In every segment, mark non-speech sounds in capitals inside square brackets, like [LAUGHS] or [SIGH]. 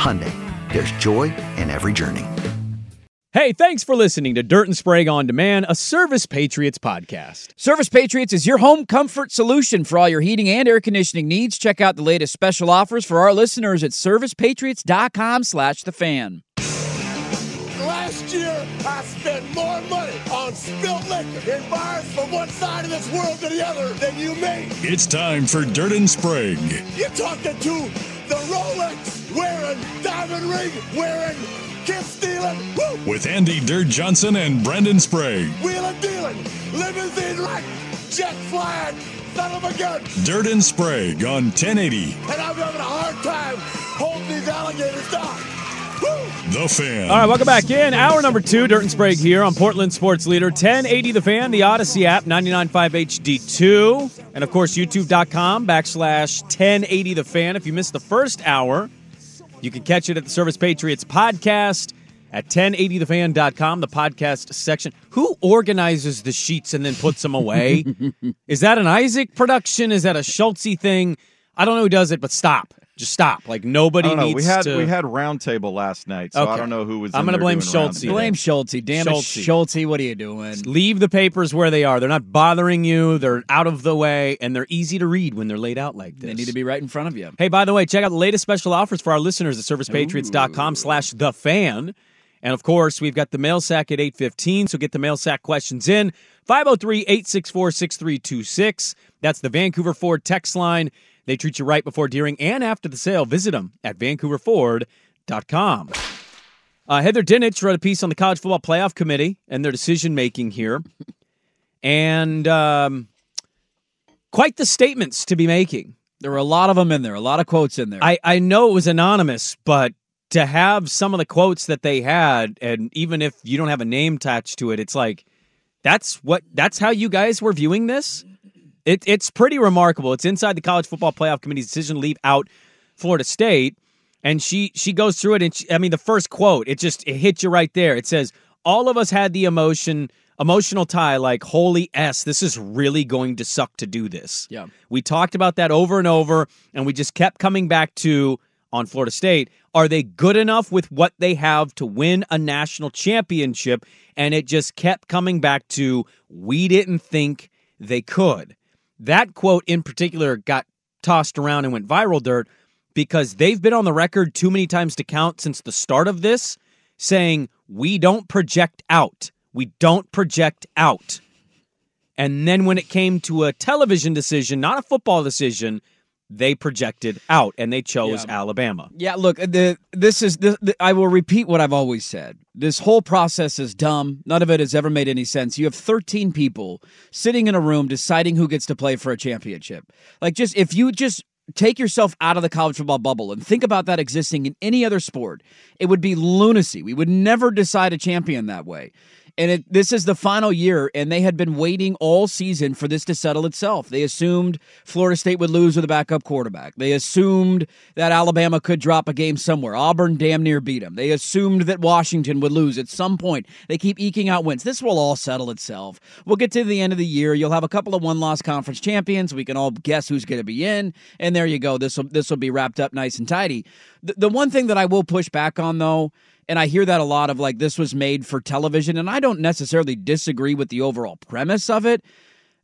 Hyundai, there's joy in every journey. Hey, thanks for listening to Dirt and Sprague on Demand, a Service Patriots podcast. Service Patriots is your home comfort solution for all your heating and air conditioning needs. Check out the latest special offers for our listeners at servicepatriots.com slash the fan. Last year, I spent more money on spilt liquor in bars from one side of this world to the other than you made. It's time for Dirt and Sprague. You're talking to the Rolex wearing, diamond ring wearing, kiss stealing, woo, With Andy Dirt Johnson and Brendan Sprague. wheeling dealing, limousine right, jet flying, son of a gun. Dirt and Sprague on 1080 And I'm having a hard time holding these alligators down. Woo! The Fan. All right, welcome back in. Hour number two, Dirt and Sprague here on Portland Sports Leader 1080 The Fan, the Odyssey app, 99.5 HD2, and of course, youtube.com backslash 1080 The Fan. If you missed the first hour, you can catch it at the Service Patriots podcast at 1080thefan.com, the podcast section. Who organizes the sheets and then puts them away? [LAUGHS] Is that an Isaac production? Is that a Schultzy thing? I don't know who does it, but stop. Just stop. Like nobody I don't know. needs We had to. we had roundtable last night, so Okay. I don't know who was. I'm gonna blame doing Schultz. Blame Schulte. Damn it, Schulte. Schulte. What are you doing? Leave the papers where they are. They're not bothering you. They're out of the way, and they're easy to read when they're laid out like this. They need to be right in front of you. Hey, by the way, check out the latest special offers for our listeners at servicepatriots.com slash the fan. And of course, we've got the mail sack at 815, so get the mail sack questions in. 503-864-6326. That's the Vancouver Ford text line. They treat you right before, during, and after the sale. Visit them at vancouverford.com. Uh, Heather Dinich wrote a piece on the College Football Playoff Committee and their decision making here. And um, quite the statements to be making. There were a lot of them in there, a lot of quotes in there. I, I know it was anonymous, but to have some of the quotes that they had, and even if you don't have a name attached to it, it's like that's what that's how you guys were viewing this. It, it's pretty remarkable. It's inside the College Football Playoff Committee's decision to leave out Florida State, and she she goes through it. And she, I mean, the first quote it just it hits you right there. It says, "All of us had the emotion." Emotional tie, like, holy S, this is really going to suck to do this. Yeah. We talked about that over and over, and we just kept coming back to on Florida State. Are they good enough with what they have to win a national championship? And it just kept coming back to we didn't think they could. That quote in particular got tossed around and went viral dirt because they've been on the record too many times to count since the start of this saying we don't project out. We don't project out. And then when it came to a television decision, not a football decision, they projected out and they chose Yeah. Alabama. Yeah, look, uh, the, this is. The, the, I will repeat what I've always said. This whole process is dumb. None of it has ever made any sense. You have 13 people sitting in a room deciding who gets to play for a championship. Like, just if you just take yourself out of the college football bubble and think about that existing in any other sport, it would be lunacy. We would never decide a champion that way. And it, this is the final year, and they had been waiting all season for this to settle itself. They assumed Florida State would lose with a backup quarterback. They assumed that Alabama could drop a game somewhere. Auburn damn near beat them. They assumed that Washington would lose at some point. They keep eking out wins. This will all settle itself. We'll get to the end of the year. You'll have a couple of one-loss conference champions. We can all guess who's going to be in, and there you go. This will this will be wrapped up nice and tidy. The, the one thing that I will push back on, though, and I hear that a lot of like this was made for television, and I don't necessarily disagree with the overall premise of it.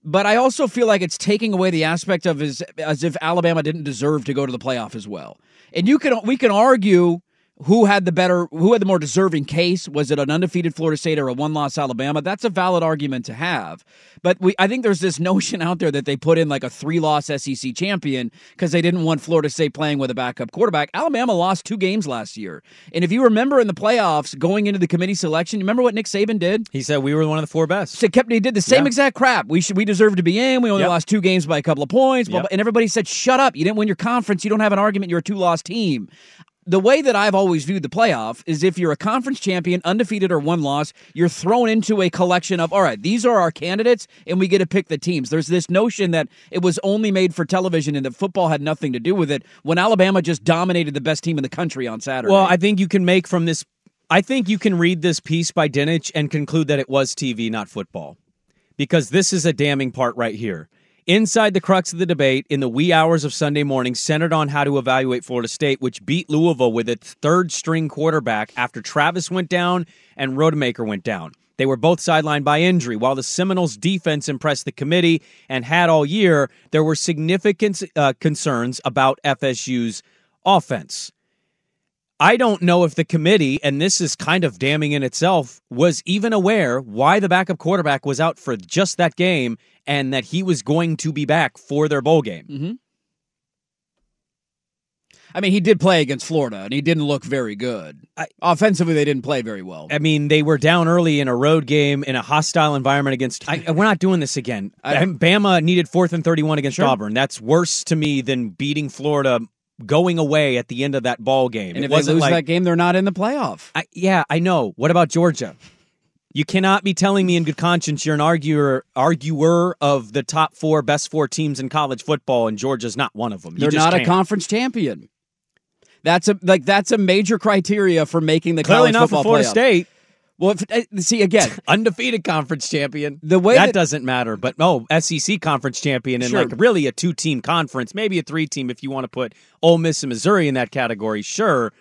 But I also feel like it's taking away the aspect of as as if Alabama didn't deserve to go to the playoff as well. And you can we can argue who had the better who had the more deserving case was it an undefeated florida state or a one-loss alabama that's a valid argument to have but we i think there's this notion out there that they put in like a three-loss sec champion because they didn't want florida state playing with a backup quarterback alabama lost two games last year and if you remember in the playoffs going into the committee selection you remember what nick saban did He said we were one of the four best. so kept he did the same Yeah. exact crap. We should we deserve to be in. We only Yep. lost two games by a couple of points. Yep. blah. And everybody said, "Shut up! You didn't win your conference. You don't have an argument. You're a two loss team." The way that I've always viewed the playoff is if you're a conference champion, undefeated or one loss, you're thrown into a collection of all right, these are our candidates, and we get to pick the teams. There's this notion that it was only made for television and that football had nothing to do with it. When Alabama just dominated the best team in the country on Saturday. Well, I think you can make from this. I think you can read this piece by Dinich and conclude that it was TV, not football, because this is a damning part right here. Inside the crux of the debate in the wee hours of Sunday morning centered on how to evaluate Florida State, which beat Louisville with its third string quarterback after Travis went down and Rodemaker went down. They were both sidelined by injury. While the Seminoles defense impressed the committee and had all year, there were significant uh, concerns about FSU's offense. I don't know if the committee, and this is kind of damning in itself, was even aware why the backup quarterback was out for just that game and that he was going to be back for their bowl game. Mm-hmm. I mean, he did play against Florida, and he didn't look very good. I- Offensively, they didn't play very well. I mean, they were down early in a road game in a hostile environment against. I, we're not doing this again. [LAUGHS] I- Bama needed fourth and 31 against Sure. Auburn. That's worse to me than beating Florida going away at the end of that ball game. And It if they lose like, that game, they're not in the playoff. I, yeah, I know. What about Georgia? You cannot be telling me in good conscience you're an arguer arguer of the top four best four teams in college football, and Georgia's not one of them. You They're not a can't. conference champion. That's a like that's a major criteria for making the Clearly college not football for Florida playoff. State. Well, if, uh, see again, [LAUGHS] Undefeated conference champion. The way that, that- doesn't matter, but oh, SEC conference champion and Sure. like really a two team conference, maybe a three team if you want to put Ole Miss and Missouri in that category. Sure.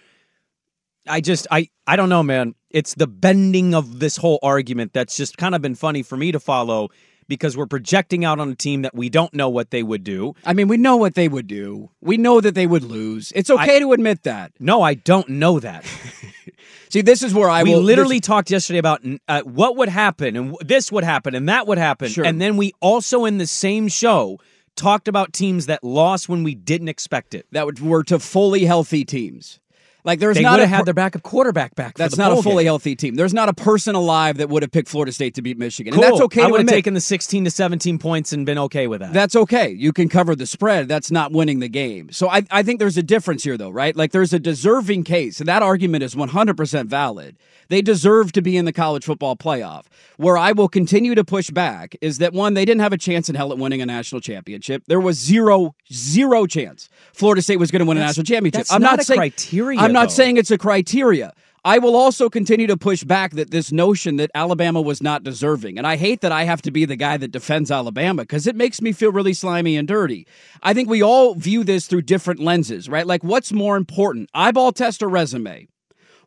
I just I I don't know, man. It's the bending of this whole argument that's just kind of been funny for me to follow because we're projecting out on a team that we don't know what they would do. I mean, we know what they would do. We know that they would lose. It's okay to admit that. No, I don't know that. [LAUGHS] See, this is where I we will literally talked yesterday about uh, what would happen and this would happen and that would happen. Sure. And then we also in the same show talked about teams that lost when we didn't expect it. that were to fully healthy teams. Like there's They not a have had their backup quarterback back. that's not a fully game. healthy team. There's not a person alive that would have picked Florida State to beat Michigan, Cool. and that's okay. I would have taken the 16 to 17 points and been okay with that. That's okay. You can cover the spread. That's not winning the game. So I, I think there's a difference here, though, right? Like there's a deserving case, and that argument is 100% valid. They deserve to be in the college football playoff. Where I will continue to push back is that one, they didn't have a chance in hell at winning a national championship. There was zero, zero chance Florida State was going to win a national championship. that's I'm not not, a saying criteria, I'm not saying it's a criteria. I will also continue to push back that this notion that Alabama was not deserving. And I hate that I have to be the guy that defends Alabama because it makes me feel really slimy and dirty. I think we all view this through different lenses, right? Like, what's more important, eyeball test or resume?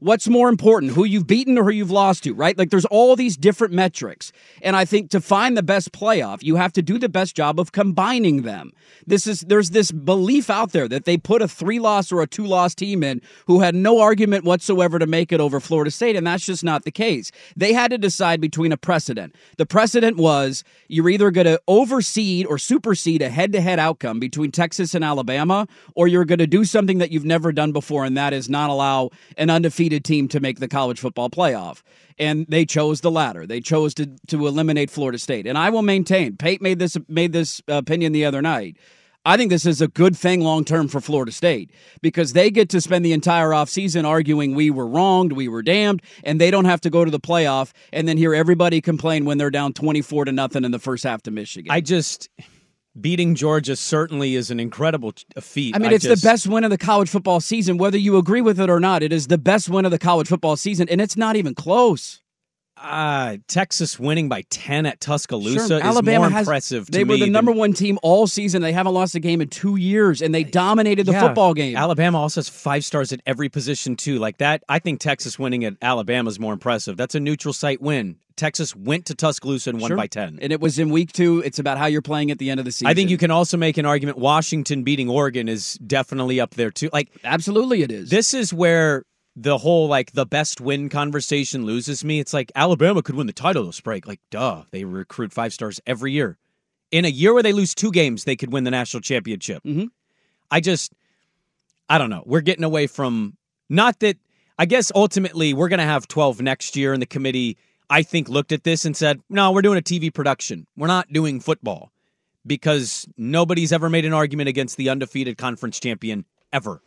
What's more important, who you've beaten or who you've lost to, right? Like there's all these different metrics. And I think to find the best playoff, you have to do the best job of combining them. This is there's this belief out there that they put a three-loss or a two-loss team in who had no argument whatsoever to make it over Florida State, and that's just not the case. They had to decide between a precedent. The precedent was you're either going to overseed or supersede a head-to-head outcome between Texas and Alabama, or you're going to do something that you've never done before, and that is not allow an undefeated team to make the college football playoff. And they chose the latter. They chose to to eliminate Florida State. And I will maintain. Pate made this made this opinion the other night. I think this is a good thing long term for Florida State because they get to spend the entire offseason arguing we were wronged, we were damned, and they don't have to go to the playoff and then hear everybody complain when they're down 24 to nothing in the first half to Michigan. I just beating Georgia certainly is an incredible feat. I mean, it's just- the best win of the college football season, whether you agree with it or not. It is the best win of the college football season, and it's not even close. Uh, Texas winning by 10 at Tuscaloosa Sure, is Alabama more has, impressive to They were the than- number one team all season. They haven't lost a game in two years, and they dominated the Yeah. football game. Alabama also has five stars at every position too. Like that, I think Texas winning at Alabama is more impressive. That's a neutral site win. Texas went to Tuscaloosa and won Sure. by 10. And it was in week two. It's about how you're playing at the end of the season. I think you can also make an argument Washington beating Oregon is definitely up there too. Like Absolutely, it is. this is where the whole like the best win conversation loses me. It's like Alabama could win the title this break. Like, duh, they recruit five stars every year. In a year where they lose two games, they could win the national championship. Mhm. I just, I don't know. We're getting away from not that. I guess ultimately we're going to have twelve next year, and the committee I think looked at this and said, no, we're doing a TV production. We're not doing football because nobody's ever made an argument against the undefeated conference champion ever.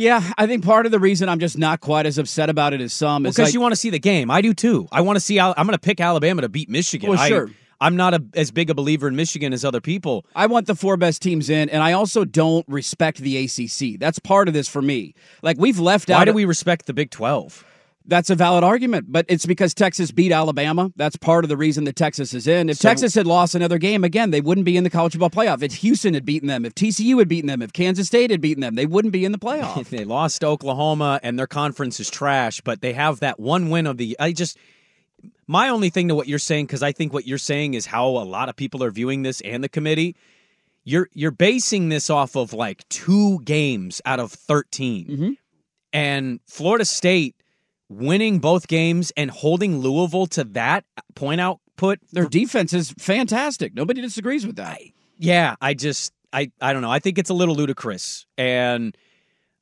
Yeah, I think part of the reason I'm just not quite as upset about it as some is Because like, you want to see the game. I do too. I want to see. I'm going to pick Alabama to beat Michigan. Well, I- sure. I'm not a, as big a believer in Michigan as other people. I want the four best teams in, and I also don't respect the ACC. That's part of this for me. Like we've left out. Why do we respect the Big 12? That's a valid argument, but it's because Texas beat Alabama. That's part of the reason that Texas is in. If So- Texas had lost another game, again, they wouldn't be in the college football playoff. If Houston had beaten them, if TCU had beaten them, if Kansas State had beaten them, they wouldn't be in the playoff. [LAUGHS] they lost to Oklahoma and their conference is trash, but they have that one win of the. I just. My only thing to what you're saying, because I think what you're saying is how a lot of people are viewing this and the committee. You're you're basing this off of like two games out of 13 Mhm. and Florida State winning both games and holding Louisville to that point output. Their defense is fantastic. Nobody disagrees with that. Yeah, I just I I don't know. I think it's a little ludicrous. And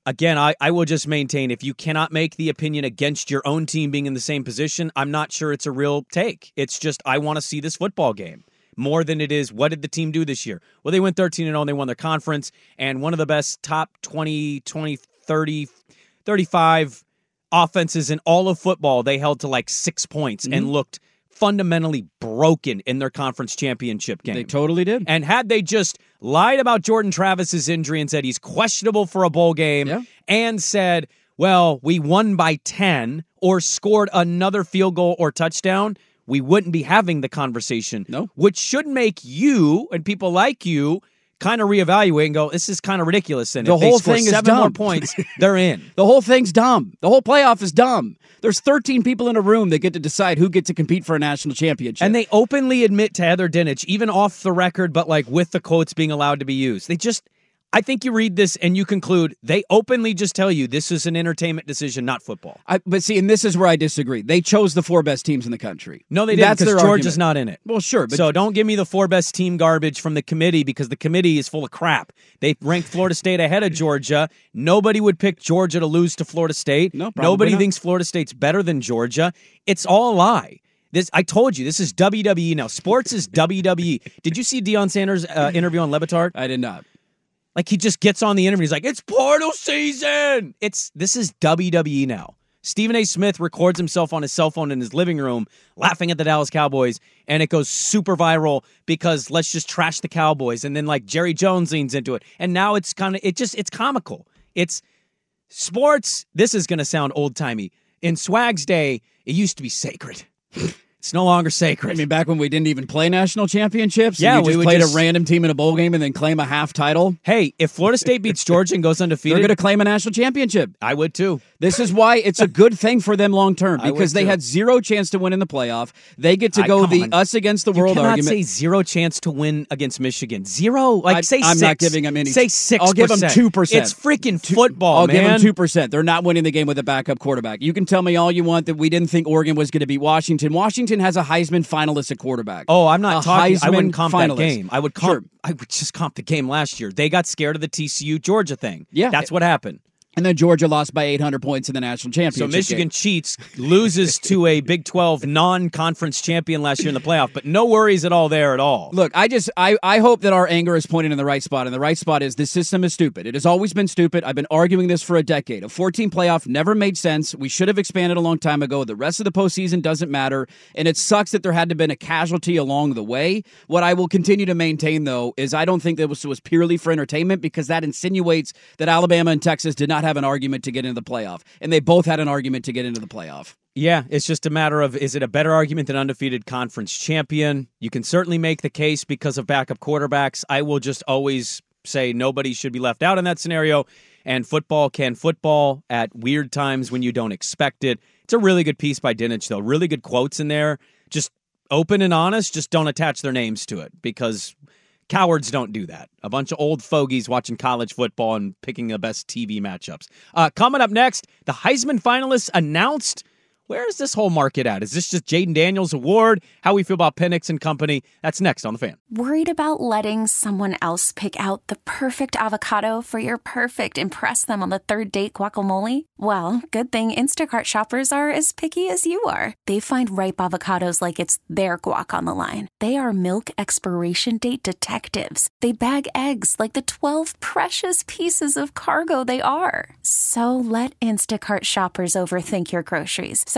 again, I, I will just maintain if you cannot make the opinion against your own team being in the same position, I'm not sure it's a real take. It's just I want to see this football game more than it is what did the team do this year? Well, they went 13 and 0 and they won their conference and one of the best top 20, 20, 30, 35 offenses in all of football. They held to like 6 points and mm-hmm. looked fundamentally broken in their conference championship game. They totally did. And had they just lied about Jordan Travis's injury and said he's questionable for a bowl game Yeah. and said, well, we won by 10 or scored another field goal or touchdown, we wouldn't be having the conversation. No. Which should make you and people like you kind of reevaluate and go, this is kind of ridiculous. And The whole thing is seven more dumb. points, [LAUGHS] they're in. The whole thing's dumb. The whole playoff is dumb. There's 13 people in a room that get to decide who gets to compete for a national championship. And they openly admit to Heather Dinich, even off the record, but like with the quotes being allowed to be used. They just, I think you read this and you conclude they openly just tell you this is an entertainment decision, not football. I, but see, and this is where I disagree. They chose the four best teams in the country. No, they didn't That's because Georgia's argument. not in it. Well, sure, but so don't give me the four best team garbage from the committee because the committee is full of crap. They ranked Florida State ahead of Georgia. Nobody would pick Georgia to lose to Florida State. No, Nobody not. thinks Florida State's better than Georgia. It's all a lie. This I told you. This is WWE now. Sports is WWE. Did you see Deion Sanders' uh, interview on Le Batard? I did not. Like he just gets on the interview. He's like, "It's portal season." It's this is WWE now. Stephen A. Smith records himself on his cell phone in his living room, laughing at the Dallas Cowboys, and it goes super viral because let's just trash the Cowboys, and then like Jerry Jones leans into it, and now it's kind of it just it's comical. It's sports. This is to sound old timey. In Swag's day, it used to be sacred. [LAUGHS] It's no longer sacred. I mean, back when we didn't even play national championships, Yeah, you we played just- a random team in a bowl game and then claim a half title. hey, if Florida State beats [LAUGHS] Georgia and goes undefeated, They're going to claim a national championship. I would too. This is why it's a good thing for them long term [LAUGHS] because they too. had zero chance to win in the playoff. They get to go come the on. us against the You world argument. say zero chance to win against Michigan. Zero, like I- say I'm six. not them any- Say six. I'll give them 2%. It's freaking football, I'll man. give them two percent. They're not winning the game with a backup quarterback. You can tell me all you want that we didn't think Oregon was going to beat Washington. Washington has a Heisman finalist at quarterback. Oh, I'm not A talking. I Heisman wouldn't comp finalist. that game. I would comp. Sure. I would just comp the game last year. They got scared of the TCU Georgia thing. Yeah. that's what happened. And then Georgia lost by 800 points in the national championship. So. Michigan game. cheats, loses to a [LAUGHS] Big 12 non-conference champion last year in the playoff, but no worries at all there at all. Look, I just I, I hope that our anger is pointed in the right spot, and the right spot is this system is stupid. It has always been stupid. I've been arguing this for a decade. A 14 playoff never made sense. We should have expanded a long time ago. The rest of the postseason doesn't matter, and it sucks that there had to have been a casualty along the way. What I will continue to maintain though is I don't think that was was purely for entertainment because that insinuates that Alabama and Texas did not have an argument to get into the playoff, and they both had an argument to get into the playoff. Yeah, it's just a matter of is it a better argument than undefeated conference champion? You can certainly make the case because of backup quarterbacks. I will just always say nobody should be left out in that scenario. And football can football at weird times when you don't expect it. It's a really good piece by Dinich, though. Really good quotes in there. Just open and honest. Just don't attach their names to it because cowards don't do that. A bunch of old fogies watching college football and picking the best TV matchups. Uh, coming up next, the Heisman finalists announced. Where is this whole market at? Is this just Jayden Daniels award? How we feel about Penix and company? That's next on the fan. Worried about letting someone else pick out the perfect avocado for your perfect impress them on the third date guacamole? Well, good thing Instacart shoppers are as picky as you are. They find ripe avocados like it's their guac on the line. They are milk expiration date detectives. They bag eggs like the 12 precious pieces of cargo they are. So let Instacart shoppers overthink your groceries so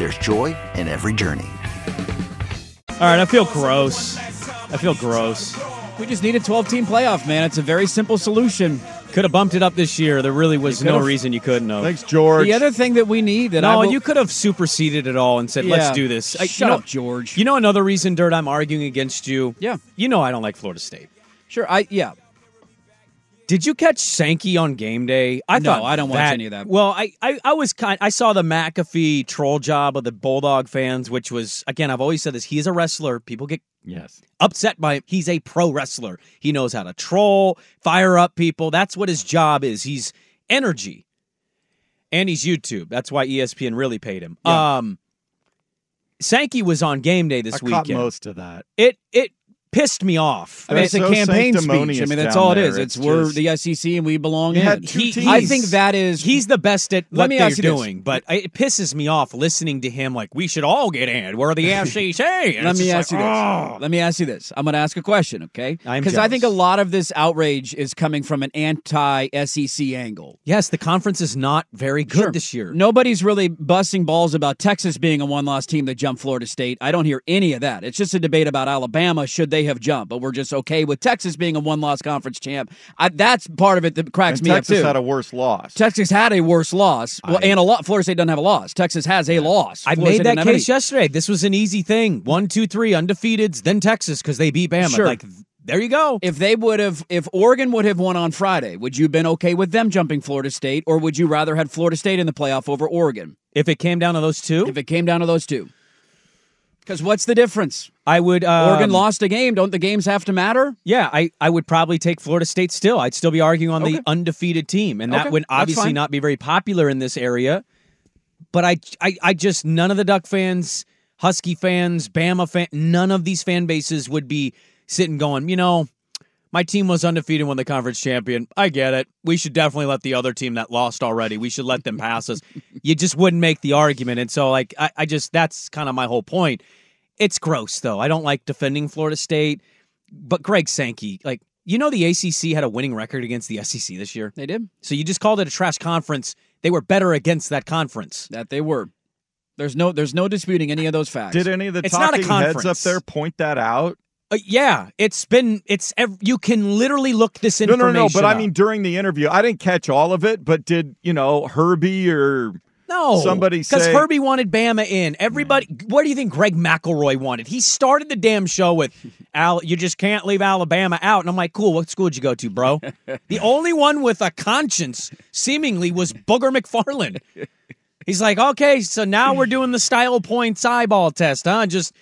there's joy in every journey. All right, I feel gross. I feel gross. We just need a 12 team playoff, man. It's a very simple solution. Could have bumped it up this year. There really was no reason you couldn't have. Thanks, George. The other thing that we need that I no, will- you could have superseded it all and said, "Let's do this." I- you Shut know- up, George. You know another reason, Dirt, I'm arguing against you. Yeah. You know I don't like Florida State. Sure, I yeah. Did you catch Sankey on game day? I No, thought I don't watch any of that. Well, I, I, I was kind. I saw the McAfee troll job of the Bulldog fans, which was again. I've always said this. He is a wrestler. People get Yes. upset by him. He's a pro wrestler. He knows how to troll, fire up people. That's what his job is. He's energy. And he's YouTube. That's why ESPN really paid him. Um Sankey was on game day this I caught weekend. most of that. It it pissed me off. I mean, it's a campaign speech. I mean, that's all it there. is. It's, It's we're just- the SEC and we belong You in. He- I think that is He's the best at Let what me they're ask you this. doing, but it pisses me off listening to him like we should all get in. We're the [LAUGHS] FCC. And Let me ask like, you this. "Oh." Let me ask you this. I'm going to ask a question, okay? Because I think a lot of this outrage is coming from an anti-SEC angle. Yes, the conference is not very good Sure. this year. Nobody's really busting balls about Texas being a one-loss team that jumped Florida State. I don't hear any of that. It's just a debate about Alabama should they have jumped, but we're just okay with Texas being a one-loss conference champ. I, that's part of it that cracks And me Texas up too. had a worse loss. Texas had a worse loss. Well, and a lot. Florida State doesn't have a loss. Texas has a loss. I Florida made State that case any. yesterday. This was an easy thing. One, two, three, undefeateds, then Texas because they beat Bama. Sure. Like there you go. If they would have, if Oregon would have won on Friday, would you have been okay with them jumping Florida State, or would you rather had Florida State in the playoff over Oregon? If it came down to those two, If it came down to those two, because what's the difference? I would. Um, Oregon lost a game. Don't the games have to matter? Yeah, I, I would probably take Florida State still. I'd still be arguing on Okay. the undefeated team, and that Okay, would obviously not be very popular in this area. But I, I, I just none of the Duck fans, Husky fans, Bama fan, none of these fan bases would be sitting going, you know, my team was undefeated when the conference champion. I get it. We should definitely let the other team that lost already. We should let them pass us. [LAUGHS] you just wouldn't make the argument, and so like I, I just that's kind of my whole point. It's gross though. I don't like defending Florida State, but Greg Sankey, like you know, the ACC had a winning record against the SEC this year. They did. So you just called it a trash conference. they were better against that conference. That they were. There's no there's no disputing any of those facts. Did any of the It's talking heads up there point that out? Uh, yeah, it's been it's ev- you can literally look this information. no, no. no. But I mean, during the interview, I didn't catch all of it. But did you know Herbie or No, Somebody because say- Herbie wanted Bama in. Everybody, what do you think Greg McElroy wanted? He started the damn show with Al. You just can't leave Alabama out, and I'm like, cool. What school did you go to, bro? the [LAUGHS] only one with a conscience, seemingly, was Booger McFarland. He's like, okay, so now we're doing the style points eyeball test, huh? Just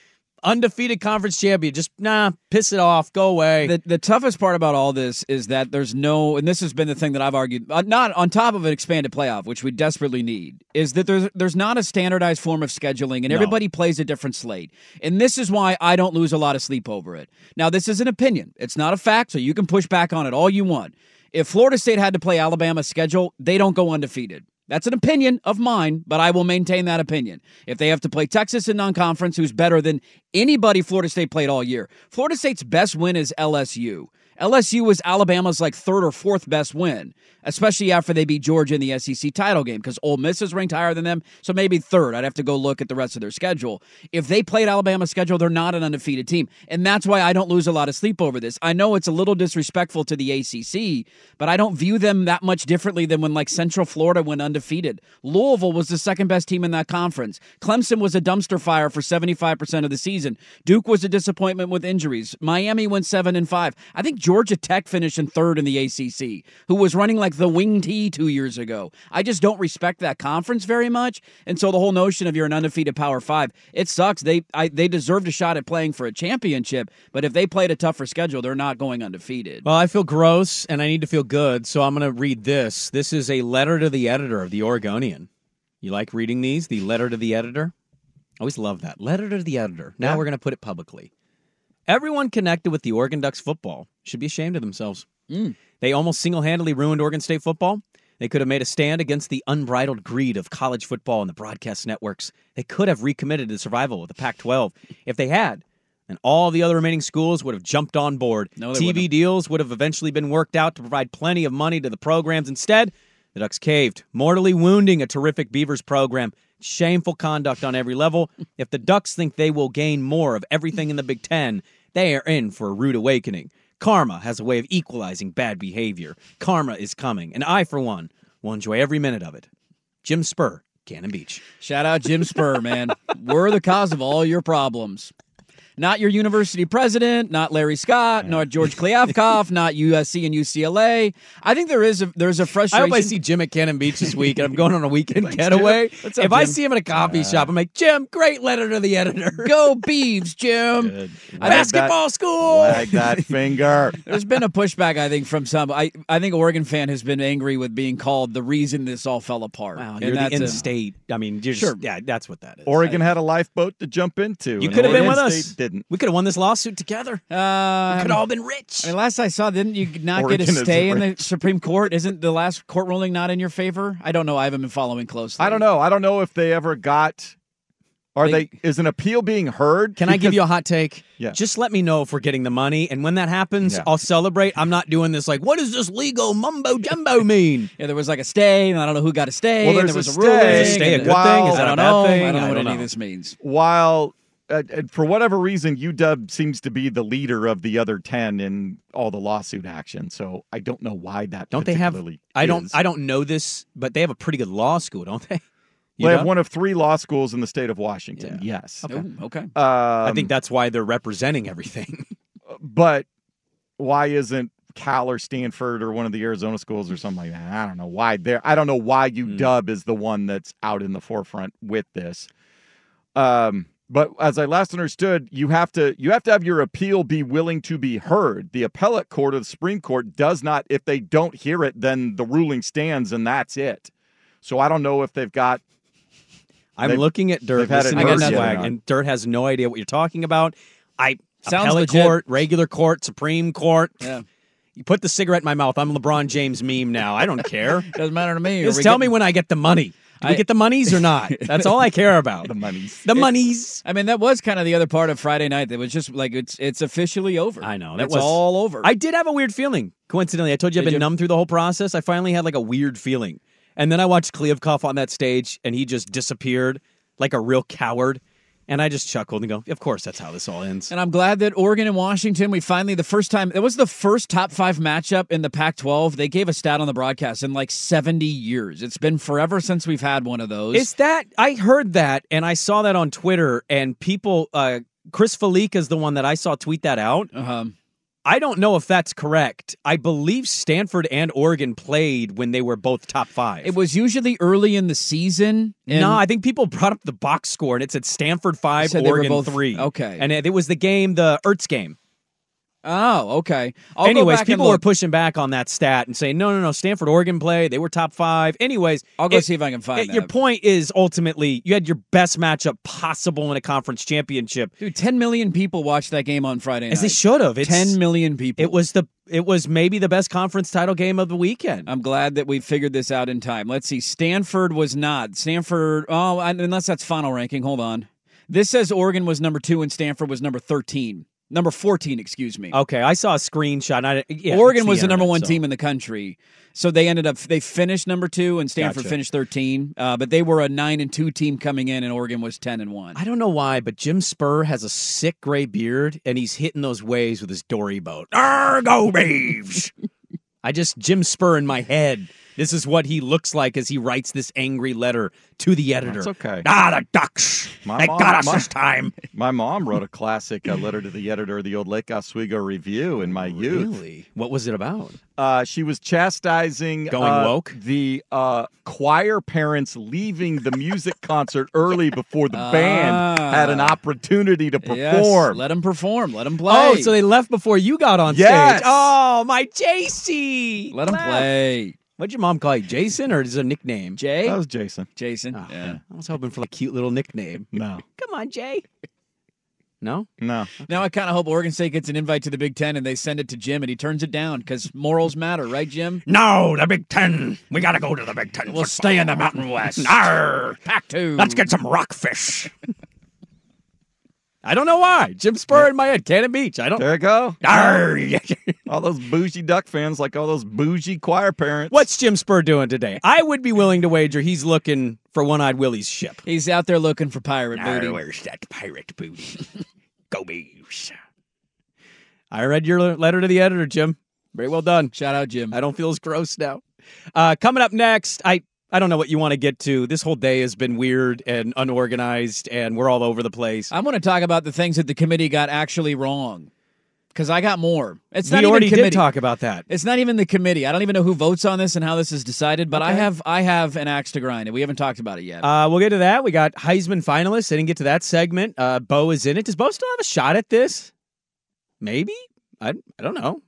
undefeated conference champion. Just nah, piss it off, go away. The, the toughest part about all this is that there's no, and this has been the thing that I've argued, uh, not on top of an expanded playoff, which we desperately need, is that there's there's not a standardized form of scheduling, and No. everybody plays a different slate. And this is why I don't lose a lot of sleep over it. Now, this is an opinion; it's not a fact, so you can push back on it all you want. If Florida State had to play Alabama's schedule, they don't go undefeated. That's an opinion of mine, but I will maintain that opinion. If they have to play Texas in non conference, who's better than anybody Florida State played all year, Florida State's best win is LSU. LSU was Alabama's like third or fourth best win, especially after they beat Georgia in the SEC title game because Ole Miss is ranked higher than them. So maybe third. I'd have to go look at the rest of their schedule. If they played Alabama's schedule, they're not an undefeated team. And that's why I don't lose a lot of sleep over this. I know it's a little disrespectful to the ACC, but I don't view them that much differently than when like Central Florida went undefeated. Louisville was the second best team in that conference. Clemson was a dumpster fire for 75% of the season. Duke was a disappointment with injuries. Miami went 7 and 5. I think Georgia Tech finished in third in the ACC, who was running like the wing T 2 years ago. I just don't respect that conference very much, and so the whole notion of you're an undefeated Power 5, it sucks. They I, they deserved a shot at playing for a championship, but if they played a tougher schedule, they're not going undefeated. Well, I feel gross and I need to feel good, so I'm going to read this. This is a letter to the editor of the Oregonian. You like reading these? The letter to the editor? I always love that. Letter to the editor. Now Yeah. we're going to put it publicly. Everyone connected with the Oregon Ducks football should be ashamed of themselves. Mm. They almost single handedly ruined Oregon State football. They could have made a stand against the unbridled greed of college football and the broadcast networks. They could have recommitted to survival with the Pac 12 if they had. And all the other remaining schools would have jumped on board. No, TV wouldn't. deals would have eventually been worked out to provide plenty of money to the programs. Instead, the Ducks caved, mortally wounding a terrific Beavers program. Shameful conduct on every level. If the Ducks think they will gain more of everything in the Big Ten, they are in for a rude awakening. Karma has a way of equalizing bad behavior. Karma is coming, and I, for one, will enjoy every minute of it. Jim Spur, Cannon Beach. Shout out Jim Spur, man. We're the cause of all your problems. Not your university president, not Larry Scott, [LAUGHS] not George Kliavkoff, not USC and UCLA. I think there is a there's a I frustration. I hope I see Jim at Cannon Beach this week, and I'm going on a weekend getaway. [LAUGHS] Up, if I see him at a coffee shop, I'm like, Jim, great letter to the editor. [LAUGHS] Go Beavs, Jim. Good. Basketball school. Wag that finger. There's been a pushback, I think, from some. I, I think Oregon fan has been angry with being called the reason this all fell apart. Wow, And you're the that's a- in-state. I mean, you're Sure. just, yeah, that's what that is. Oregon had a lifeboat to jump into. you could have been Oregon with State us. Didn't. We could have won this lawsuit together. Uh, We could have all been rich. I mean, last I saw, didn't you not Oregon get a stay in the. Supreme Court? Isn't the last court ruling not in your favor? I don't know. I haven't been following closely. I don't know. I don't know if they ever got. Are They- they? Is an appeal being heard? Can I give you a hot take? Yeah. Just let me know if we're getting the money, and when that happens, Yeah. I'll celebrate. I'm not doing this like, what does this legal mumbo jumbo [LAUGHS] mean? Yeah, there was like a stay, and I don't know who got a stay. Well, and there's there was a a ruling. stay. Is a stay a and- good thing? Is I that a don't bad know. thing? I don't know I what don't any of this means. While uh, uh, for whatever reason, UW seems to be the leader of the other ten in all the lawsuit action. So I don't know why that. Don't they have? I don't. is. I don't know this, but they have a pretty good law school, don't they? You They have one of three law schools in the state of Washington. Yes. Okay. okay. Um, I think that's why they're representing everything. [LAUGHS] but why isn't Cal or Stanford or one of the Arizona schools or something like that? I don't know why there. I don't know why UW is the one that's out in the forefront with this. Um, but as I last understood, you have to you have to have your appeal be willing to be heard. The appellate court of the Supreme Court does not. If they don't hear it, then the ruling stands and that's it. So I don't know if they've got. I'm They've- looking at Dirt, had it listening to heard yet or swag, not. and Dirt has no idea what you're talking about. I Sounds appellate legit. court, regular court, Supreme Court. Yeah. You put the cigarette in my mouth. I'm LeBron James meme now. I don't care. [LAUGHS] Doesn't matter to me. Just tell getting- me when I get the money. Do we I- get the monies or not? [LAUGHS] That's all I care about. The monies. The monies. I mean, that was kind of the other part of Friday night. That was just like it's it's officially over. I know that it's was all over. I did have a weird feeling. Coincidentally, I told you I've been you? numb through the whole process. I finally had like a weird feeling, And then I watched Kliavkoff on that stage, and he just disappeared like a real coward. And I just chuckled and go, "Of course, that's how this all ends." And I'm glad that Oregon and Washington, we finally, the first time, it was the first top five matchup in the Pac 12. They gave a stat on the broadcast in like 70 years. It's been forever since we've had one of those. Is that I heard that and I saw that on Twitter and people uh Chris Fallica is the one that I saw tweet that out. Uh-huh. I don't know if that's correct. I believe Stanford and Oregon played when they were both top five. It was usually early in the season. no, I think people brought up the box score and it said Stanford five, Oregon both- three. okay. and it, it was the game, the Ertz game. Oh, okay. I'll Anyways, people were pushing back on that stat and saying, no, no, no, Stanford Oregon play. They were top five. Anyways, I'll go it- see if I can find it- Your point is ultimately you had your best matchup possible in a conference championship. Dude, 10 million people watched that game on Friday night. As they should have. 10 million people. It was the it was maybe the best conference title game of the weekend. I'm glad that we figured this out in time. Let's see. Stanford was not. Stanford, oh, unless that's final ranking. Hold on. This says Oregon was number two and Stanford was number 13. Number 14, excuse me. Okay, I saw a screenshot. I, yeah, Oregon was the number internet, one so- team in the country. So they ended up, they finished number two and Stanford Gotcha. finished 13. Uh, but they were a nine and two team coming in and Oregon was 10 and one. I don't know why, but Jim Spur has a sick gray beard and he's hitting those waves with his dory boat. Arr, go Braves! [LAUGHS] I just Jim Spur in my head. This is what he looks like as he writes this angry letter to the editor. That's okay. Ah, the Ducks! My they mom- got us my- this time. [LAUGHS] My mom wrote a classic uh, letter to the editor of the old Lake Oswego Review in my youth. Really? What was it about? Uh, she was chastising Going uh, woke? the uh, choir parents leaving the music concert early before the band had an Ah. opportunity to Yes, perform. let them perform. Let them play. Oh, so they left before you got on Yes. stage. Oh, my JC. let them play. What'd your mom call you? Jason or is it a nickname? Jay? that was Jason. Jason? Oh, yeah. I was hoping for a cute little nickname. [LAUGHS] No, Come on, Jay. No? no. Now I kind of hope Oregon State gets an invite to the Big Ten and they send it to Jim and he turns it down because morals matter, right, Jim? No, the Big Ten. We got to go to the Big Ten. We'll stay in the Mountain West. Arr. Pack two. Let's get some rockfish. [LAUGHS] I don't know why. Jim Spur in my head. Cannon Beach. I don't. There you go. [LAUGHS] All those bougie duck fans, like all those bougie choir parents. What's Jim Spur doing today? I would be willing to wager he's looking for One Eyed Willie's ship. He's out there looking for pirate booty. where's that pirate booty? [LAUGHS] Go Beavs. I read your letter to the editor, Jim. Very well done. Shout out, Jim. I don't feel as gross now. Uh, coming up next, I I don't know what you want to get to. This whole day has been weird and unorganized, and we're all over the place. I want to talk about the things that the committee got actually wrong because I got more. It's we not already even did talk about that. It's not even the committee. I don't even know who votes on this and how this is decided, but I have I have an axe to grind, and we haven't talked about it yet. Uh, we'll get to that. We got Heisman finalists. I didn't get to that segment. Uh, Bo is in it. Does Bo still have a shot at this? Maybe. I, I don't know.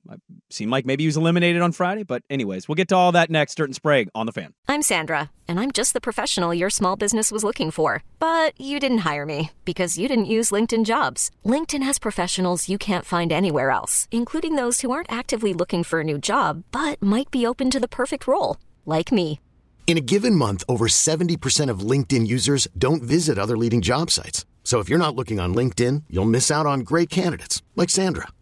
It seemed like maybe he was eliminated on Friday, but anyways, we'll get to all that next. Dirt and Sprague on the fan. I'm Sandra, and I'm just the professional your small business was looking for. But you didn't hire me because you didn't use LinkedIn jobs. LinkedIn has professionals you can't find anywhere else, including those who aren't actively looking for a new job but might be open to the perfect role, like me. In a given month, over 70% of LinkedIn users don't visit other leading job sites. So if you're not looking on LinkedIn, you'll miss out on great candidates like Sandra.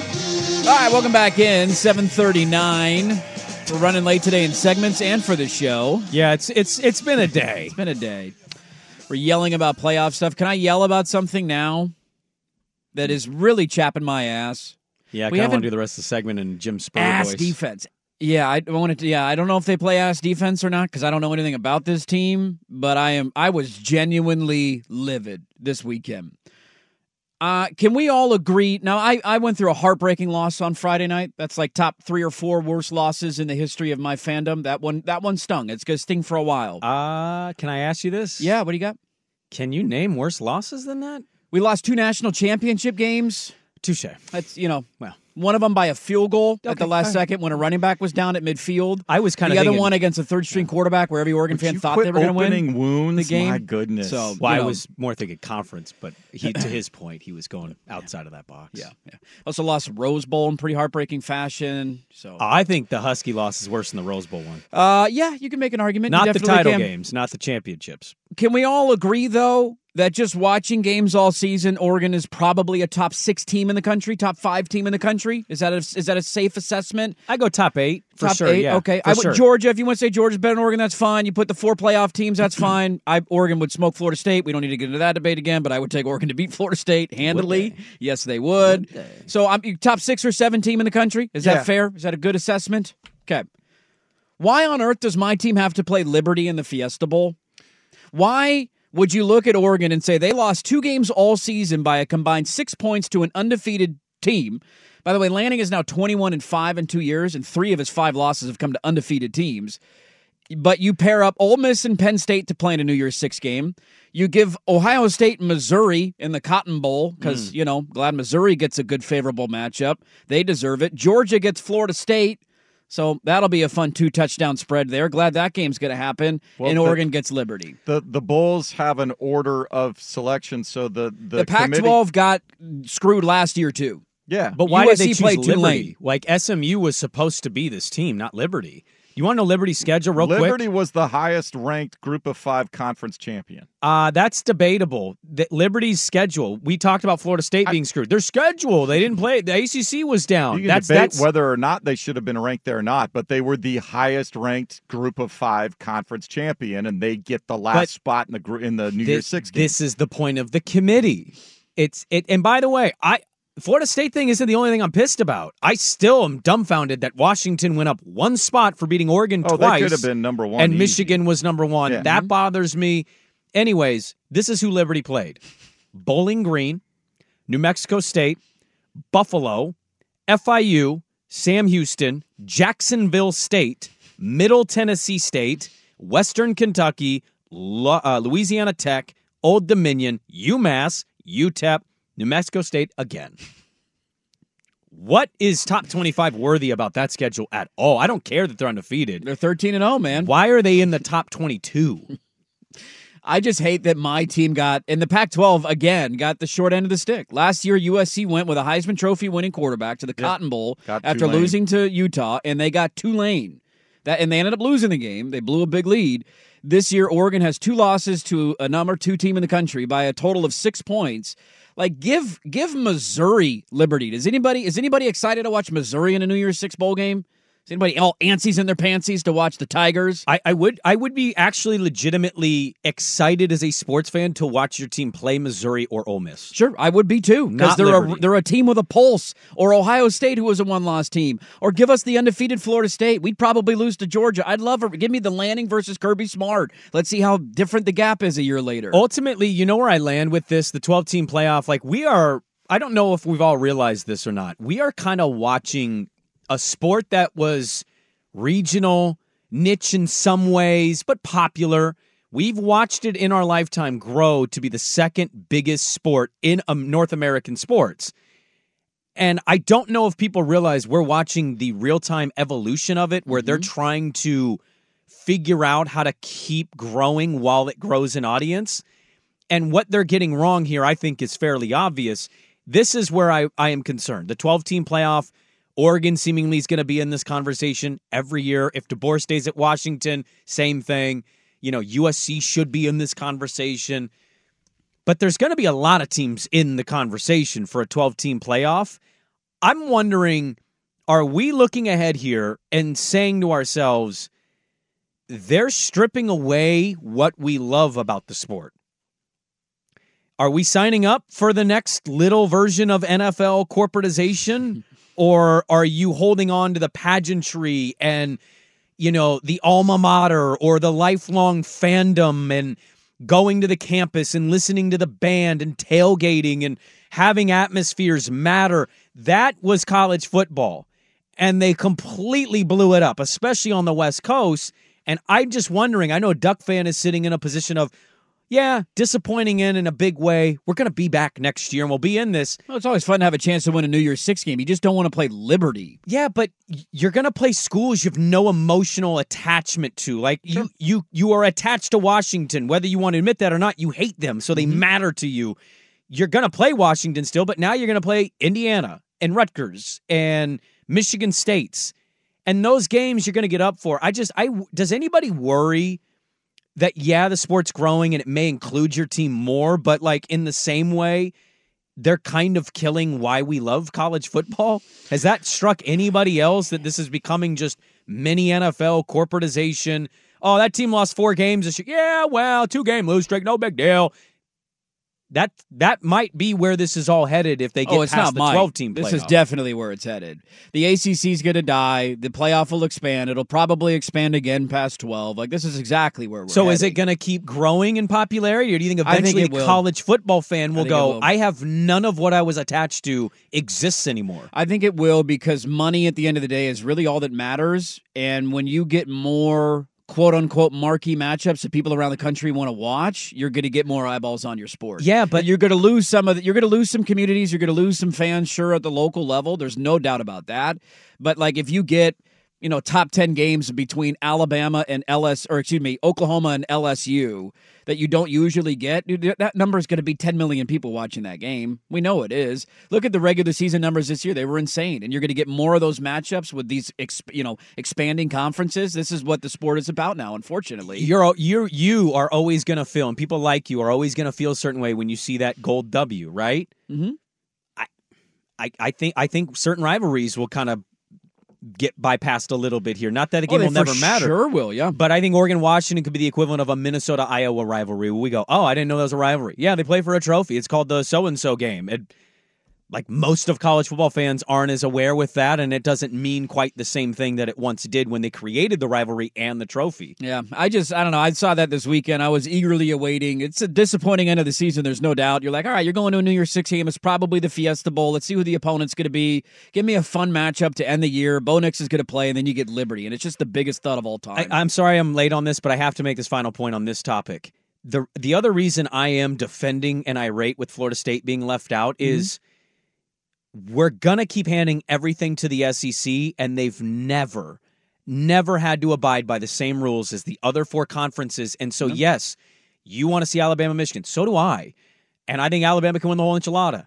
All right, welcome back in 739. We're running late today in segments and for the show. Yeah, it's it's it's been a day. It's been a day. We're yelling about playoff stuff. Can I yell about something now that is really chapping my ass? Yeah, I We kind of want haven't- to do the rest of the segment in Jim Spur ass voice. defense. Yeah, I wanted to. Yeah, I don't know if they play ass defense or not because I don't know anything about this team. But I am. I was genuinely livid this weekend. Uh, can we all agree? Now, I, I went through a heartbreaking loss on Friday night. That's like top three or four worst losses in the history of my fandom. That one that one stung. It's gonna sting for a while. Uh, can I ask you this? yeah, what do you got? Can you name worse losses than that? We lost two national championship games. Touche. That's you know, Well. One of them by a field goal at the last all right. second when a running back was down at midfield. I was kind the of the other thinking, one against a third string quarterback where every Oregon fan thought they were going to win opening wounds? the game. My goodness. So Well, you I was more thinking conference, but he, to his point, he was going outside of that box. yeah, yeah. Also lost Rose Bowl in pretty heartbreaking fashion. So I think the Husky loss is worse than the Rose Bowl one. uh, yeah, you can make an argument. Not the title can. games, not the championships. Can we all agree though that just watching games all season, Oregon is probably a top six team in the country, top five team in the country? Is that a, is that a safe assessment? I go top eight for top sure. eight. Yeah, okay. I would sure. Georgia. If you want to say Georgia's better than Oregon, that's fine. You put the four playoff teams, that's fine. [CLEARS THROAT] I Oregon would smoke Florida State. We don't need to get into that debate again. But I would take Oregon to beat Florida State handily. Yes, they would. So I'm top six or seven team in the country. Is Yeah. that fair? Is that a good assessment? Okay. Why on earth does my team have to play Liberty in the Fiesta Bowl? Why would you look at Oregon and say they lost two games all season by a combined six points to an undefeated team? By the way, Lanning is now 21 and 5 in two years, and three of his five losses have come to undefeated teams. But you pair up Ole Miss and Penn State to play in a New Year's Six game. You give Ohio State and Missouri in the Cotton Bowl because, hmm. you know, glad Missouri gets a good, favorable matchup. They deserve it. Georgia gets Florida State. So that'll be a fun two touchdown spread there. Glad that game's going to happen. Well, and the- Oregon gets Liberty. The the Bulls have an order of selection, so the the, The, Pac committee- 12 got screwed last year, too. Yeah, But why did they USC choose Liberty? Tulane. Like SMU was supposed to be this team, not Liberty. You want to know Liberty's schedule real Liberty quick? was the highest ranked Group of Five conference champion. Uh, that's debatable. The, Liberty's schedule. We talked about Florida State being screwed. Their schedule. They didn't play. The ACC was down. You can That's debate that's whether or not they should have been ranked there or not, but they were the highest ranked Group of Five conference champion, and they get the last spot in the in the New thi- Year's Six game. This is the point of the committee. It's it. And by the way, I Florida State thing isn't the only thing I'm pissed about. I still am dumbfounded that Washington went up one spot for beating Oregon Oh, twice. could have been number one and easy. Michigan was number one. Yeah. That bothers me. Anyways, this is who Liberty played: Bowling Green, New Mexico State, Buffalo, FIU, Sam Houston, Jacksonville State, Middle Tennessee State, Western Kentucky, uh, Louisiana Tech, Old Dominion, UMass, UTEP, New Mexico State again. What is top 25 worthy about that schedule at all? I don't care that they're undefeated. They're 13 and 0, man. Why are they in the top 22? [LAUGHS] I just hate that my team got in the Pac 12 again, got the short end of the stick. Last year, USC went with a Heisman Trophy winning quarterback to the Cotton Bowl Got after Tulane. losing to Utah, and they got Tulane. That and they ended up losing the game. They blew a big lead. This year, Oregon has two losses to a number two team in the country by a total of six points. Like give give Missouri liberty. Does anybody is anybody excited to watch Missouri in a New Year's Six bowl game? Is anybody all antsies in their pantsies to watch the Tigers? I, I would I would be actually legitimately excited as a sports fan to watch your team play Missouri or Ole Miss. Sure, I would be too because they're a, they're a team with a pulse, or Ohio State, who was a one loss team, or give us the undefeated Florida State. We'd probably lose to Georgia. I'd love it. Give me the Lanning versus Kirby Smart. Let's see how different the gap is a year later. Ultimately, you know where I land with this, the 12 team playoff. Like, we are, I don't know if we've all realized this or not. We are kind of watching a sport that was regional, niche in some ways, but popular. We've watched it in our lifetime grow to be the second biggest sport in um, North American sports. And I don't know if people realize we're watching the real time evolution of it, where they're trying to figure out how to keep growing while it grows in audience. And what they're getting wrong here, I think, is fairly obvious. This is where I, I am concerned. The 12 team playoff, Oregon seemingly is going to be in this conversation every year. If DeBoer stays at Washington, same thing. You know, USC should be in this conversation. But there's going to be a lot of teams in the conversation for a 12 team playoff. I'm wondering are we looking ahead here and saying to ourselves, they're stripping away what we love about the sport? Are we signing up for the next little version of NFL corporatization? [LAUGHS] or are you holding on to the pageantry and, you know, the alma mater or the lifelong fandom and going to the campus and listening to the band and tailgating and having atmospheres matter? That was college football. And they completely blew it up, especially on the West Coast. And I'm just wondering, I know Duck fan is sitting in a position of, yeah, disappointing in in a big way. We're going to be back next year and we'll be in this. Well, it's always fun to have a chance to win a New Year's Six game. You just don't want to play Liberty. Yeah, but you're going to play schools you have no emotional attachment to. Like you you you are attached to Washington whether you want to admit that or not. You hate them, so they mm-hmm. matter to you. You're going to play Washington still, but now you're going to play Indiana and Rutgers and Michigan States. And those games you're going to get up for. I just I does anybody worry that yeah, the sport's growing and it may include your team more, but like in the same way, they're kind of killing why we love college football. Has that struck anybody else that this is becoming just mini NFL corporatization? Oh, that team lost four games this year. Yeah, well, two game lose streak, no big deal. That that might be where this is all headed if they oh, get oh, it's past not the mine. twelve team. This is definitely where it's headed. The ACC is going to die. The playoff will expand. It'll probably expand again past twelve. Like this is exactly where we're. So is it going to keep growing in popularity, or do you think I think eventually a will. college football fan will think it go, will. "I have none of what I was attached to exists anymore"? I think it will because money at the end of the day is really all that matters. And when you get more quote unquote marquee matchups that people around the country want to watch, you're going to get more eyeballs on your sport. Yeah, but you're going to lose some of the, you're going to lose some communities, you're going to lose some fans sure at the local level. There's no doubt about that. But like if you get you know top 10 games between Alabama and LS or excuse me Oklahoma and LSU that you don't usually get dude, that number is going to be 10 million people watching that game. We know it is. Look at the regular season numbers this year. They were insane and you're going to get more of those matchups with these exp, you know expanding conferences. This is what the sport is about now unfortunately. You're you you are always going to feel, and people like you are always going to feel a certain way when you see that gold W, right? Mm-hmm. I, I, I think I think certain rivalries will kind of get bypassed a little bit here. Not that a Oh, game they will never matter, sure will yeah but I think Oregon Washington could be the equivalent of a Minnesota Iowa rivalry. Where we go, oh, I didn't know that was a rivalry. Yeah, they play for a trophy. It's called the so and so game. It, like most of college football fans aren't as aware with that, and it doesn't mean quite the same thing that it once did when they created the rivalry and the trophy. Yeah, I just I don't know. I saw that this weekend. I was eagerly awaiting. It's a disappointing end of the season. There's no doubt. You're like, all right, you're going to a New Year's Six game. It's probably the Fiesta Bowl. Let's see who the opponent's going to be. Give me a fun matchup to end the year. Bo Nix is going to play, and then you get Liberty, and it's just the biggest thud of all time. I, I'm sorry I'm late on this, but I have to make this final point on this topic. The the other reason I am defending and irate with Florida State being left out mm-hmm. is we're gonna keep handing everything to the SEC, and they've never, never had to abide by the same rules as the other four conferences. And so, yes, you want to see Alabama, Michigan. So do I. And I think Alabama can win the whole enchilada.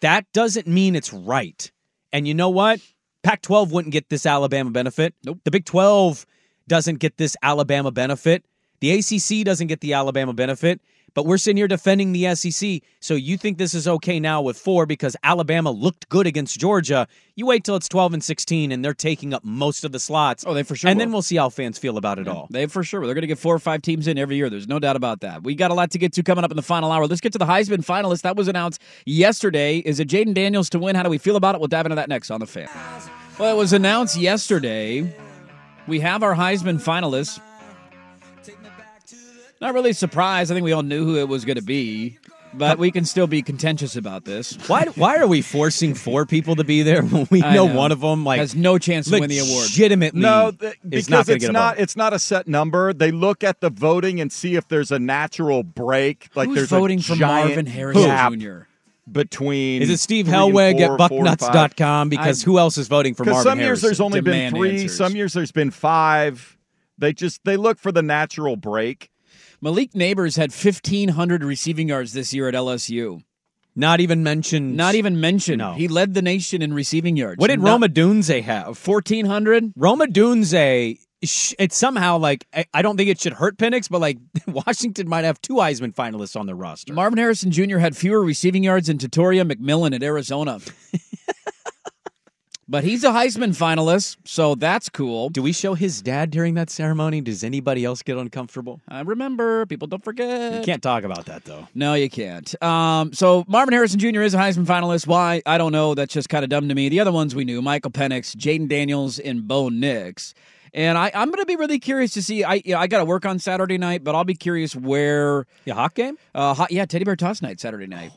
That doesn't mean it's right. And you know what? Pac 12 wouldn't get this Alabama benefit. Nope. The Big 12 doesn't get this Alabama benefit. The ACC doesn't get the Alabama benefit. But we're sitting here defending the SEC. So you think this is okay now with four because Alabama looked good against Georgia. You wait till it's 12 and 16 and they're taking up most of the slots. Oh, they for sure And then we'll see how fans feel about it all. They for sure. They're going to get four or five teams in every year. There's no doubt about that. We got a lot to get to coming up in the final hour. Let's get to the Heisman finalist. That was announced yesterday. Is it Jayden Daniels to win? How do we feel about it? We'll dive into that next on the fan. Well, it was announced yesterday. We have our Heisman finalists. Not really surprised. I think we all knew who it was going to be, but we can still be contentious about this. Why why are we forcing four people to be there when we I know, know. one of them like Has no chance to win the award. Legitimately, No, th- because not it's not it's not a set number. They look at the voting and see if there's a natural break. Like Who's there's voting a for giant Marvin Harrison gap Jr.? between. Is it Steve three and Hellweg four, at four and bucknuts.com? Because who else is voting for Because Marvin some years Harrison? there's only Demand been three. answers. Some years there's been five. They just they look for the natural break. Malik Nabers had 1,500 receiving yards this year at LSU. Not even mentioned. Not even mentioned. No. He led the nation in receiving yards. What did Not- Rome Odunze have? 1,400? Rome Odunze. It's somehow like I- don't think it should hurt Penix, but like [LAUGHS] Washington might have two Heisman finalists on their roster. Marvin Harrison Jr. had fewer receiving yards than Tetairoa McMillan at Arizona. [LAUGHS] but he's a Heisman finalist, so that's cool. Do we show his dad during that ceremony? Does anybody else get uncomfortable? I remember. People don't forget. You can't talk about that though. No, you can't. Um, so Marvin Harrison Jr. is a Heisman finalist. Why? I don't know. That's just kind of dumb to me. The other ones we knew: Michael Penix, Jayden Daniels, and Bo Nix. And I, I'm going to be really curious to see. I you know, I got to work on Saturday night, but I'll be curious where. Yeah, hawk game. Uh, hot, yeah, teddy bear toss night Saturday night.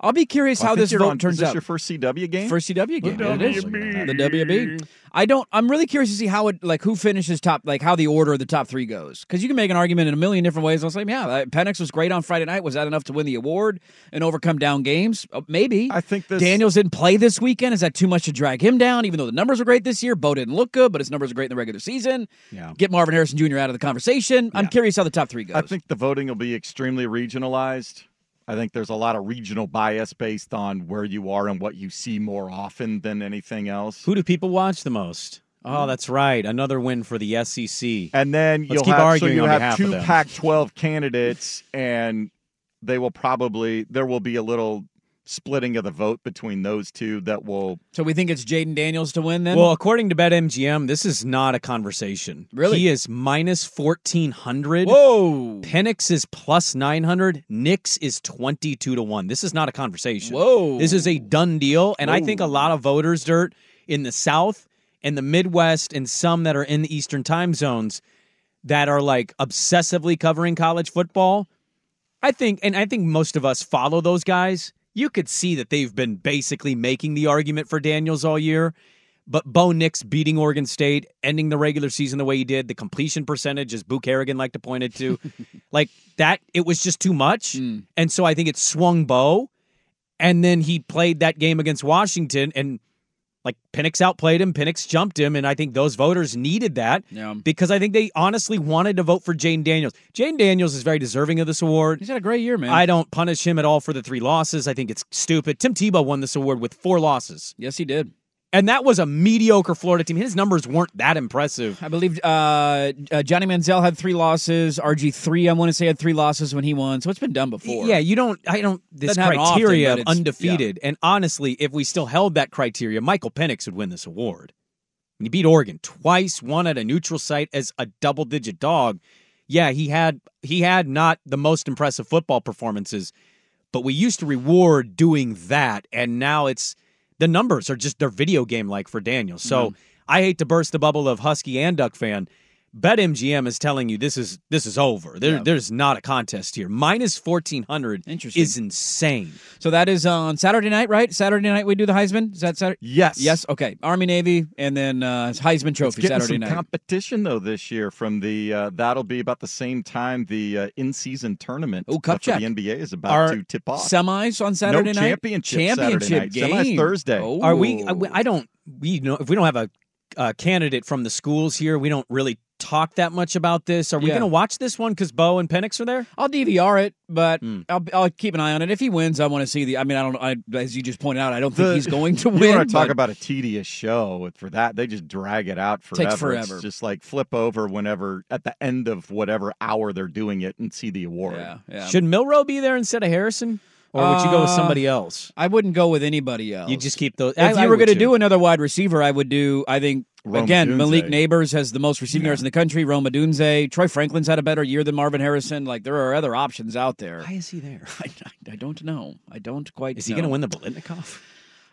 I'll be curious Well, how this vote on- turns is this out. your first CW game? First CW game. The yeah, it is. WB. The WB. I don't. I'm really curious to see how it like who finishes top, like how the order of the top three goes. Because you can make an argument in a million different ways. I'll say, yeah, uh, Penix was great on Friday night. Was that enough to win the award and overcome down games? Uh, maybe. I think this Daniels didn't play this weekend. Is that too much to drag him down? Even though the numbers are great this year, Bo didn't look good, but his numbers are great in the regular season. Yeah. Get Marvin Harrison Jr. out of the conversation. I'm curious how the top three goes. I think the voting will be extremely regionalized. I think there's a lot of regional bias based on where you are and what you see more often than anything else. Who do people watch the most? Oh, that's right. Another win for the SEC. And then Let's you'll keep have, arguing so you on have two of. Pac-12 candidates, and they will probably there will be a little splitting of the vote between those two that will. so we think it's Jayden Daniels to win then. Well, according to BetMGM, this is not a conversation. Really? He is minus 1400. Whoa. Penix is plus 900. Nix is 22 to 1. This is not a conversation. Whoa. This is a done deal. And I think a lot of voters, Dirt, in the South and the Midwest and some that are in the Eastern time zones that are like obsessively covering college football. I think, and I think most of us follow those guys. You could see that they've been basically making the argument for Daniels all year. But Bo Nix beating Oregon State, ending the regular season the way he did, the completion percentage, as Boo Kerrigan liked to point it to, [LAUGHS] like that, it was just too much. Hmm. And so I think it swung Bo. And then he played that game against Washington, and like Penix outplayed him, Penix jumped him, and I think those voters needed that Yeah. because I think they honestly wanted to vote for Jayden Daniels. Jayden Daniels is very deserving of this award. He's had a great year, man. I don't punish him at all for the three losses. I think it's stupid. Tim Tebow won this award with four losses. Yes, he did. And that was a mediocre Florida team. His numbers weren't that impressive. I believe uh, uh, Johnny Manziel had three losses. RG three, I want to say, had three losses when he won. So it's been done before. Yeah, you don't. I don't. This Doesn't happen often, criteria of undefeated. And honestly, if we still held that criteria, Michael Penix would win this award. When he beat Oregon twice, one at a neutral site as a double-digit dog. Yeah, he had he had not the most impressive football performances, but we used to reward doing that, and now it's the numbers are just they're video game like for Daniel. So mm-hmm. I hate to burst the bubble of Husky and Duck fan. BetMGM is telling you this is this is over. There, Yeah. There's not a contest here. Minus fourteen hundred Interesting. is insane. So that is on Saturday night, right? Saturday night we do the Heisman. Is that Saturday? Yes. Yes. Okay. Army Navy, and then uh, Heisman Trophy getting Saturday some night. competition though this year from the uh, that'll be about the same time the uh, in-season tournament Oh, cup check. the NBA is about Are to tip off. Semis on Saturday no night. championship Championship Saturday night. game. Semis Thursday. Oh. Are we? I, I don't. We know if we don't have a, a candidate from the schools here, we don't really talk that much about this. Are we Yeah. going to watch this one because Bo and Penix are there? I'll DVR it, but Hmm. I'll, I'll keep an eye on it. If he wins, I want to see the. I mean, I don't. I, as you just pointed out, I don't think he's going to [LAUGHS] win. you win. want to talk about a tedious show for that? They just drag it out forever. Takes forever. It's just like flip over whenever at the end of whatever hour they're doing it and see the award. Yeah, yeah. Should Milroe be there instead of Harrison, or would you go with Uh, somebody else? I wouldn't go with anybody else. You just keep those. If I- you I were going to do another wide receiver, I would do. I think Rome again, Odunze. Malik Nabers has the most receiving yards in the country. Rome Odunze, Troy Franklin's had a better year than Marvin Harrison. Like there are other options out there. Why is he there? [LAUGHS] I, I, I don't know. I don't quite. Is he going to win the Biletnikoff?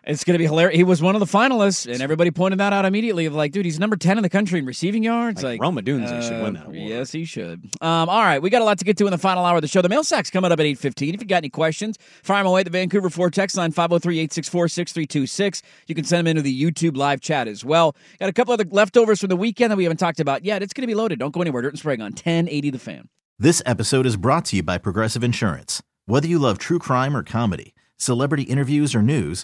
It's going to be hilarious. He was one of the finalists, and everybody pointed that out immediately. Of like, dude, he's number ten in the country in receiving yards. Like, Like, Rome Odunze should uh, win that award. Yes, he should. Um, all right, we got a lot to get to in the final hour of the show. The mail sack's coming up at eight fifteen. If you got any questions, fire them away at the Vancouver Four text line 503-864-6326. You can send them into the YouTube live chat as well. Got a couple other leftovers from the weekend that we haven't talked about yet. It's going to be loaded. Don't go anywhere. Dirt and Sprague on ten eighty the fan. This episode is brought to you by Progressive Insurance. Whether you love true crime or comedy, celebrity interviews or news,